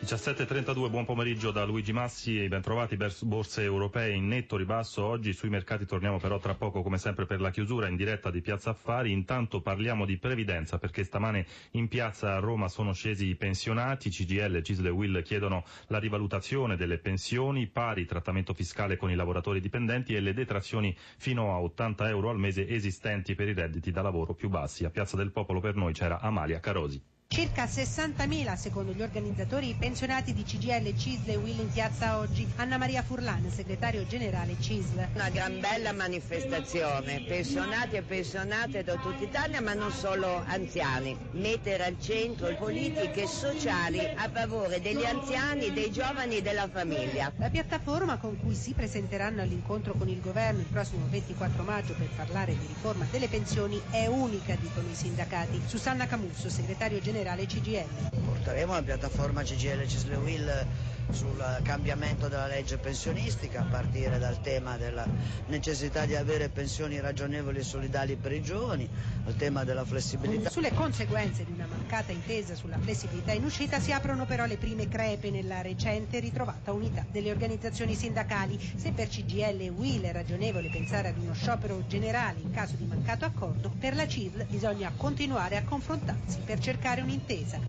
17.32, buon pomeriggio da Luigi Massi e ben trovati borse europee in netto ribasso oggi. Sui mercati torniamo però tra poco come sempre per la chiusura in diretta di Piazza Affari. Intanto parliamo di previdenza perché stamane in piazza a Roma sono scesi i pensionati. CGL, Cisle e Will chiedono la rivalutazione delle pensioni pari trattamento fiscale con i lavoratori dipendenti e le detrazioni fino a 80 euro al mese esistenti per i redditi da lavoro più bassi. A Piazza del Popolo per noi c'era Amalia Carosi Circa 60.000 secondo gli organizzatori pensionati di CGL, CISL e Will in piazza oggi. Anna Maria Furlan, segretario generale CISL. Una gran bella manifestazione, pensionati e pensionate da tutta Italia ma non solo anziani. Mettere al centro politiche sociali a favore degli anziani, dei giovani e della famiglia. La piattaforma con cui si presenteranno all'incontro con il governo il prossimo 24 maggio per parlare di riforma delle pensioni è unica, dicono i sindacati. Susanna Camusso, segretario generale generale CGL. Porteremo la piattaforma CGL Cisle Will sul cambiamento della legge pensionistica a partire dal tema della necessità di avere pensioni ragionevoli e solidali per i giovani, al tema della flessibilità. Sulle conseguenze di una mancata intesa sulla flessibilità in uscita si aprono però le prime crepe nella recente ritrovata unità delle organizzazioni sindacali. Se per CGL e WIL è ragionevole pensare ad uno sciopero generale in caso di mancato accordo, per la CISL bisogna continuare a confrontarsi per cercare un'intesa.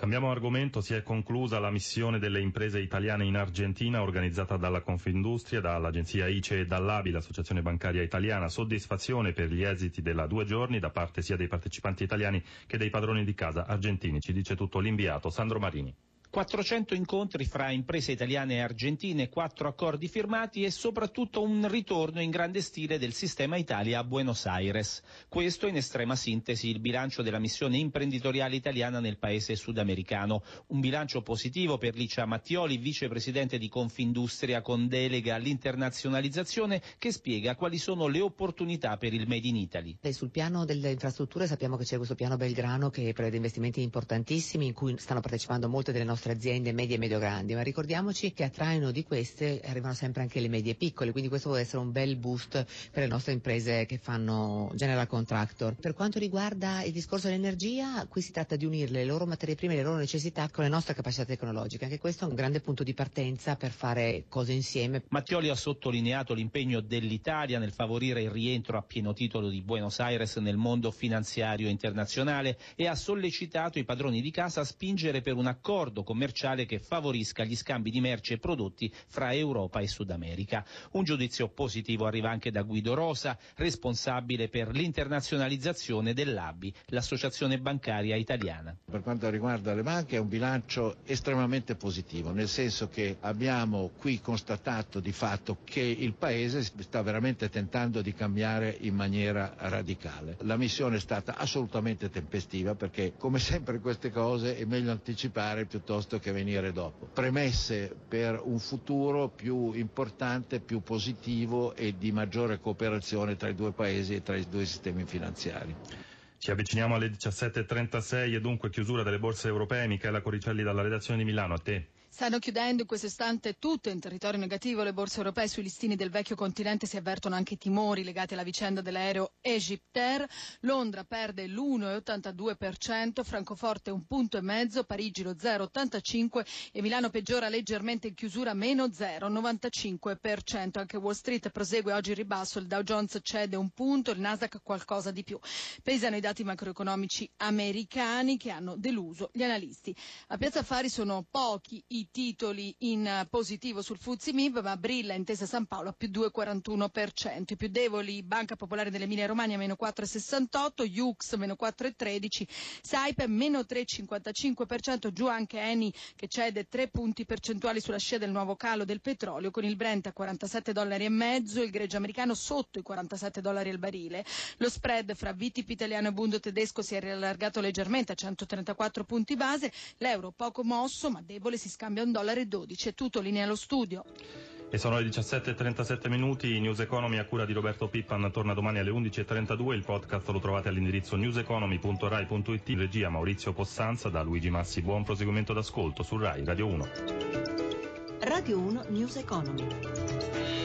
Cambiamo argomento, si è conclusa la missione delle imprese italiane in Argentina organizzata dalla Confindustria, dall'agenzia ICE e dall'ABI, l'Associazione Bancaria Italiana. Soddisfazione per gli esiti della due giorni da parte sia dei partecipanti italiani che dei padroni di casa argentini, ci dice tutto l'inviato Sandro Marini. 400 incontri fra imprese italiane e argentine, quattro accordi firmati e soprattutto un ritorno in grande stile del sistema Italia a Buenos Aires. Questo in estrema sintesi il bilancio della missione imprenditoriale italiana nel paese sudamericano. Un bilancio positivo per Licia Mattioli, vicepresidente di Confindustria con delega all'internazionalizzazione, che spiega quali sono le opportunità per il Made in Italy. E sul piano delle infrastrutture sappiamo che c'è questo piano Belgrano che prevede investimenti importantissimi in cui stanno partecipando molte delle nostre nostre aziende medie e medio-grandi, ma ricordiamoci che a traino di queste arrivano sempre anche le medie e piccole, quindi questo può essere un bel boost per le nostre imprese che fanno general contractor. Per quanto riguarda il discorso dell'energia, qui si tratta di unire le loro materie prime e le loro necessità con le nostre capacità tecnologiche, anche questo è un grande punto di partenza per fare cose insieme. Mattioli ha sottolineato l'impegno dell'Italia nel favorire il rientro a pieno titolo di Buenos Aires nel mondo finanziario internazionale e ha sollecitato i padroni di casa a spingere per un accordo commerciale che favorisca gli scambi di merci e prodotti fra Europa e Sud America. Un giudizio positivo arriva anche da Guido Rosa, responsabile per l'internazionalizzazione dell'ABI, l'associazione bancaria italiana. Per quanto riguarda le banche è un bilancio estremamente positivo, nel senso che abbiamo qui constatato di fatto che il Paese sta veramente tentando di cambiare in maniera radicale. La missione è stata assolutamente tempestiva perché come sempre queste cose è meglio anticipare piuttosto piuttosto che venire dopo. Premesse per un futuro più importante, più positivo e di maggiore cooperazione tra i due paesi e tra i due sistemi finanziari. Ci avviciniamo alle 17.36 e dunque chiusura delle borse europee. Michela Coricelli dalla redazione di Milano, a te. Stanno chiudendo in questo istante tutte in territorio negativo le borse europee. Sui listini del vecchio continente si avvertono anche timori legati alla vicenda dell'aereo Egyptair. Londra perde l'1,82%, Francoforte un punto e mezzo, Parigi lo 0,85% e Milano peggiora leggermente in chiusura meno 0,95%. Anche Wall Street prosegue oggi in ribasso, il Dow Jones cede un punto, il Nasdaq qualcosa di più. Pesano i dati macroeconomici americani che hanno deluso gli analisti. A Piazza Affari sono pochi i titoli in positivo sul Fuzzi ma brilla Intesa San Paolo a più 2,41%. I più deboli Banca Popolare dell'Emilia Romagna meno 4,68%, Jux meno 4,13%, Saipe meno 3,55%, giù anche Eni che cede 3 punti percentuali sulla scia del nuovo calo del petrolio con il Brent a 47 dollari e mezzo, il greggio americano sotto i 47 dollari al barile. Lo spread fra VTP italiano e Bundo tedesco si è riallargato leggermente a 134 punti base, l'euro poco mosso ma debole si scambia un dollaro e 12. È tutto linea allo studio. E sono le 17.37 minuti, News Economy a cura di Roberto Pippan torna domani alle 11.32, il podcast lo trovate all'indirizzo newseconomy.rai.it, in regia Maurizio Possanza da Luigi Massi, buon proseguimento d'ascolto su Rai Radio 1. Radio 1 News Economy.